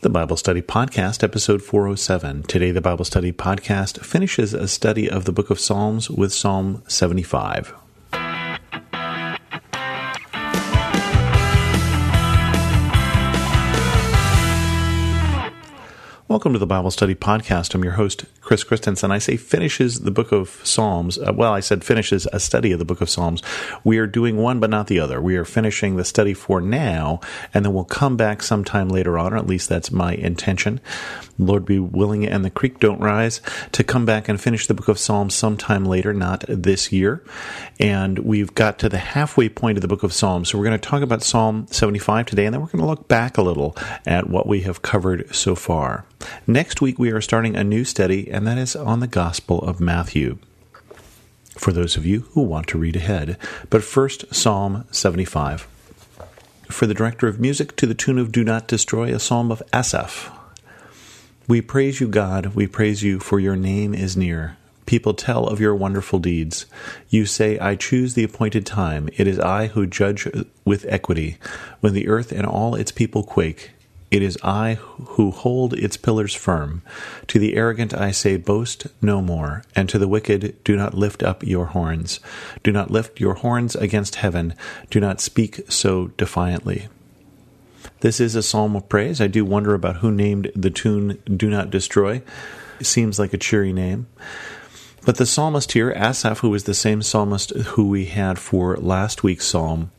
The Bible Study Podcast, episode 407. Today, the Bible Study Podcast finishes a study of the book of Psalms with Psalm 75. Welcome to the Bible Study Podcast. I'm your host, Chris Christensen. I say finishes the book of Psalms. Uh, well, I said finishes a study of the book of Psalms. We are doing one but not the other. We are finishing the study for now, and then we'll come back sometime later on, or at least that's my intention. Lord be willing and the creek don't rise to come back and finish the book of Psalms sometime later, not this year. And we've got to the halfway point of the book of Psalms. So we're going to talk about Psalm 75 today, and then we're going to look back a little at what we have covered so far. Next week, we are starting a new study, and that is on the Gospel of Matthew. For those of you who want to read ahead. But first, Psalm 75. For the director of music, to the tune of Do Not Destroy, a psalm of Asaph. We praise you, God, we praise you, for your name is near. People tell of your wonderful deeds. You say, I choose the appointed time. It is I who judge with equity. When the earth and all its people quake, it is I who hold its pillars firm. To the arrogant I say, Boast no more, and to the wicked, Do not lift up your horns. Do not lift your horns against heaven. Do not speak so defiantly. This is a psalm of praise. I do wonder about who named the tune Do Not Destroy. It seems like a cheery name. But the psalmist here, Asaph, who is the same psalmist who we had for last week's psalm,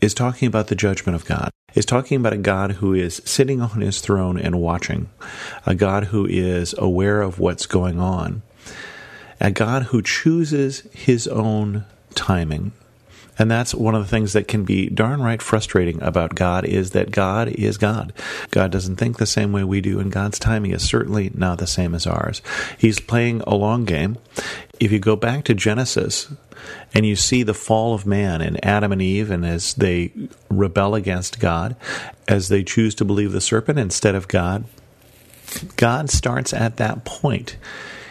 is talking about the judgment of God. Is talking about a God who is sitting on his throne and watching, a God who is aware of what's going on, a God who chooses his own timing. And that's one of the things that can be darn right frustrating about God is that God is God. God doesn't think the same way we do, and God's timing is certainly not the same as ours. He's playing a long game. If you go back to Genesis and you see the fall of man and Adam and Eve, and as they rebel against God, as they choose to believe the serpent instead of God, God starts at that point.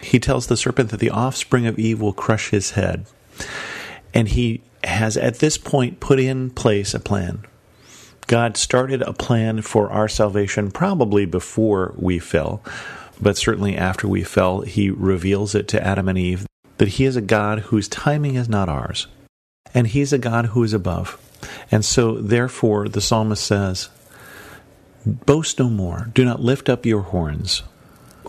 He tells the serpent that the offspring of Eve will crush his head. And he has at this point put in place a plan. God started a plan for our salvation probably before we fell, but certainly after we fell, he reveals it to Adam and Eve that he is a God whose timing is not ours, and he's a God who is above. And so, therefore, the psalmist says, Boast no more, do not lift up your horns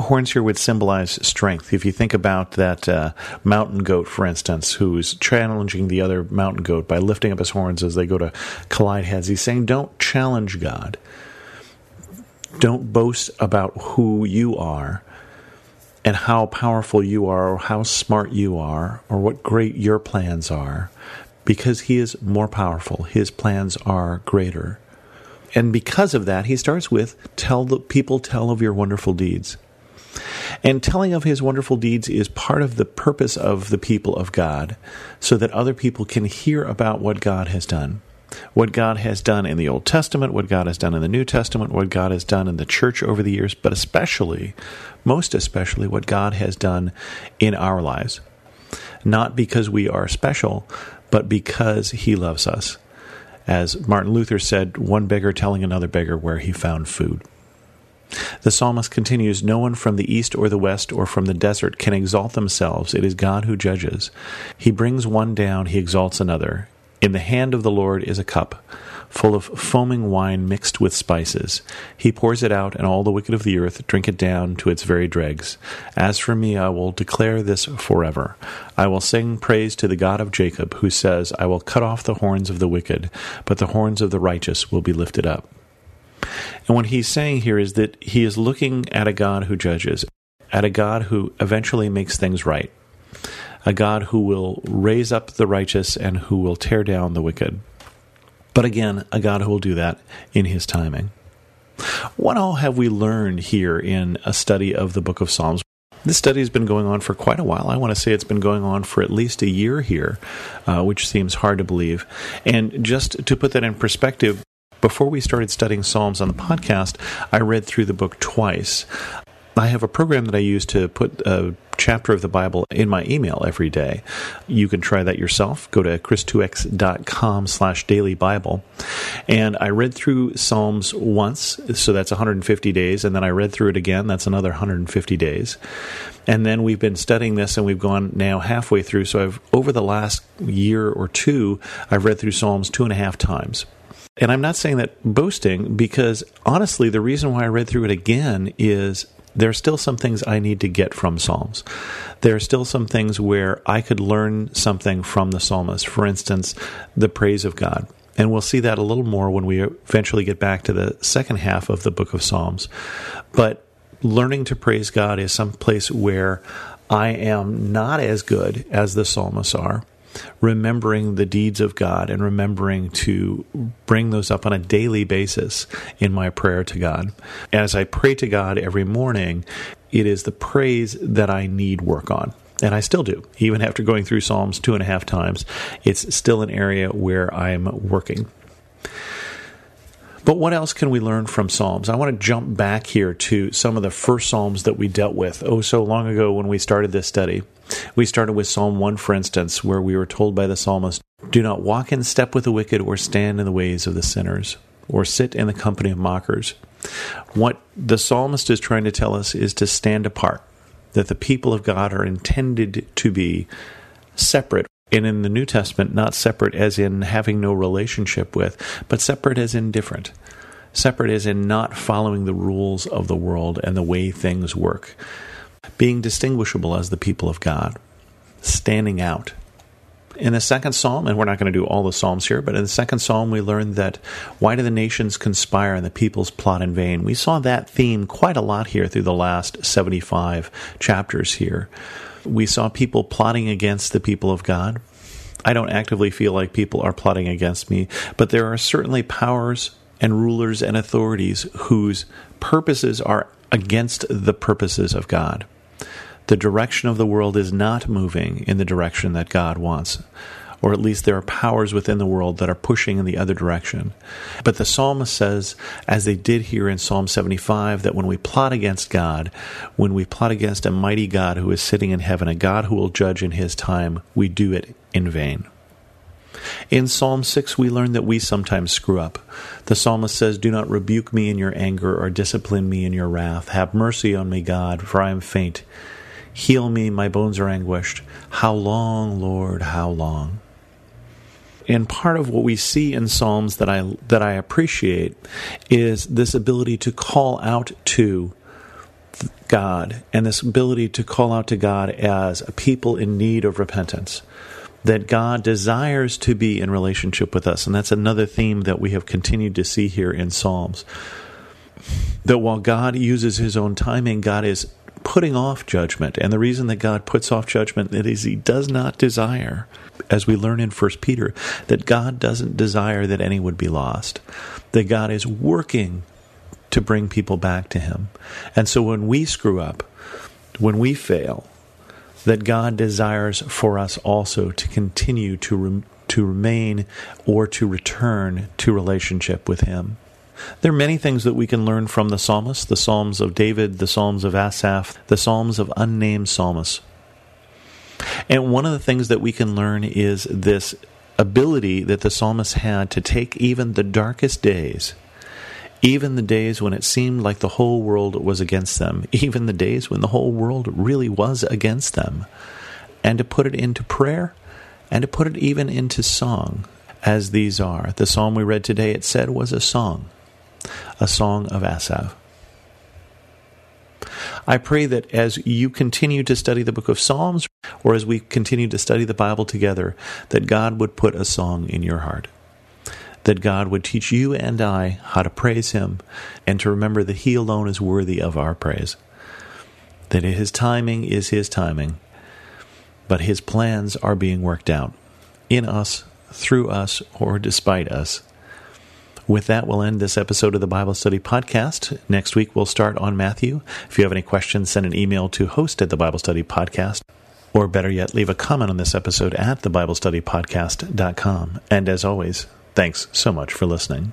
horns here would symbolize strength. If you think about that uh, mountain goat, for instance, who's challenging the other mountain goat by lifting up his horns as they go to collide heads, he's saying, Don't challenge God. Don't boast about who you are and how powerful you are, or how smart you are, or what great your plans are, because He is more powerful. His plans are greater. And because of that, he starts with tell the people tell of your wonderful deeds. And telling of his wonderful deeds is part of the purpose of the people of God, so that other people can hear about what God has done. What God has done in the Old Testament, what God has done in the New Testament, what God has done in the church over the years, but especially, most especially, what God has done in our lives. Not because we are special, but because He loves us. As Martin Luther said, one beggar telling another beggar where he found food. The psalmist continues No one from the east or the west or from the desert can exalt themselves. It is God who judges. He brings one down, he exalts another. In the hand of the Lord is a cup, full of foaming wine mixed with spices. He pours it out, and all the wicked of the earth drink it down to its very dregs. As for me, I will declare this forever. I will sing praise to the God of Jacob, who says, I will cut off the horns of the wicked, but the horns of the righteous will be lifted up. And what he's saying here is that he is looking at a God who judges, at a God who eventually makes things right, a God who will raise up the righteous and who will tear down the wicked. But again, a God who will do that in his timing. What all have we learned here in a study of the book of Psalms? This study has been going on for quite a while. I want to say it's been going on for at least a year here, uh, which seems hard to believe. And just to put that in perspective, before we started studying Psalms on the podcast, I read through the book twice. I have a program that I use to put a chapter of the Bible in my email every day. You can try that yourself. Go to chris2x.com slash daily Bible. And I read through Psalms once, so that's 150 days, and then I read through it again, that's another 150 days. And then we've been studying this and we've gone now halfway through. So I've over the last year or two, I've read through Psalms two and a half times. And I'm not saying that boasting because honestly, the reason why I read through it again is there are still some things I need to get from Psalms. There are still some things where I could learn something from the psalmist. For instance, the praise of God. And we'll see that a little more when we eventually get back to the second half of the book of Psalms. But learning to praise God is some place where I am not as good as the psalmists are remembering the deeds of God and remembering to bring those up on a daily basis in my prayer to God. As I pray to God every morning, it is the praise that I need work on. And I still do. Even after going through Psalms two and a half times, it's still an area where I'm working. But what else can we learn from Psalms? I want to jump back here to some of the first Psalms that we dealt with oh so long ago when we started this study. We started with Psalm 1, for instance, where we were told by the psalmist, Do not walk in step with the wicked, or stand in the ways of the sinners, or sit in the company of mockers. What the psalmist is trying to tell us is to stand apart, that the people of God are intended to be separate. And in the New Testament, not separate as in having no relationship with, but separate as in different. Separate as in not following the rules of the world and the way things work being distinguishable as the people of God, standing out. In the second psalm, and we're not going to do all the psalms here, but in the second psalm, we learned that why do the nations conspire and the peoples plot in vain? We saw that theme quite a lot here through the last 75 chapters here. We saw people plotting against the people of God. I don't actively feel like people are plotting against me, but there are certainly powers and rulers and authorities whose purposes are against the purposes of God. The direction of the world is not moving in the direction that God wants. Or at least there are powers within the world that are pushing in the other direction. But the psalmist says, as they did here in Psalm 75, that when we plot against God, when we plot against a mighty God who is sitting in heaven, a God who will judge in his time, we do it in vain. In Psalm 6, we learn that we sometimes screw up. The psalmist says, Do not rebuke me in your anger or discipline me in your wrath. Have mercy on me, God, for I am faint. Heal me, my bones are anguished. How long, Lord, how long? And part of what we see in Psalms that I that I appreciate is this ability to call out to God and this ability to call out to God as a people in need of repentance that God desires to be in relationship with us. And that's another theme that we have continued to see here in Psalms. That while God uses his own timing, God is putting off judgment. And the reason that God puts off judgment is he does not desire, as we learn in 1 Peter, that God doesn't desire that any would be lost. That God is working to bring people back to him. And so when we screw up, when we fail, that God desires for us also to continue to, re- to remain or to return to relationship with Him. There are many things that we can learn from the psalmists, the Psalms of David, the Psalms of Asaph, the Psalms of unnamed psalmists. And one of the things that we can learn is this ability that the psalmist had to take even the darkest days even the days when it seemed like the whole world was against them, even the days when the whole world really was against them, and to put it into prayer and to put it even into song, as these are. The psalm we read today, it said, was a song, a song of Asaph. I pray that as you continue to study the book of Psalms, or as we continue to study the Bible together, that God would put a song in your heart that God would teach you and I how to praise Him and to remember that He alone is worthy of our praise. That His timing is His timing, but His plans are being worked out in us, through us, or despite us. With that, we'll end this episode of the Bible Study Podcast. Next week, we'll start on Matthew. If you have any questions, send an email to host at the Bible Study Podcast. Or better yet, leave a comment on this episode at thebiblestudypodcast.com. And as always, Thanks so much for listening.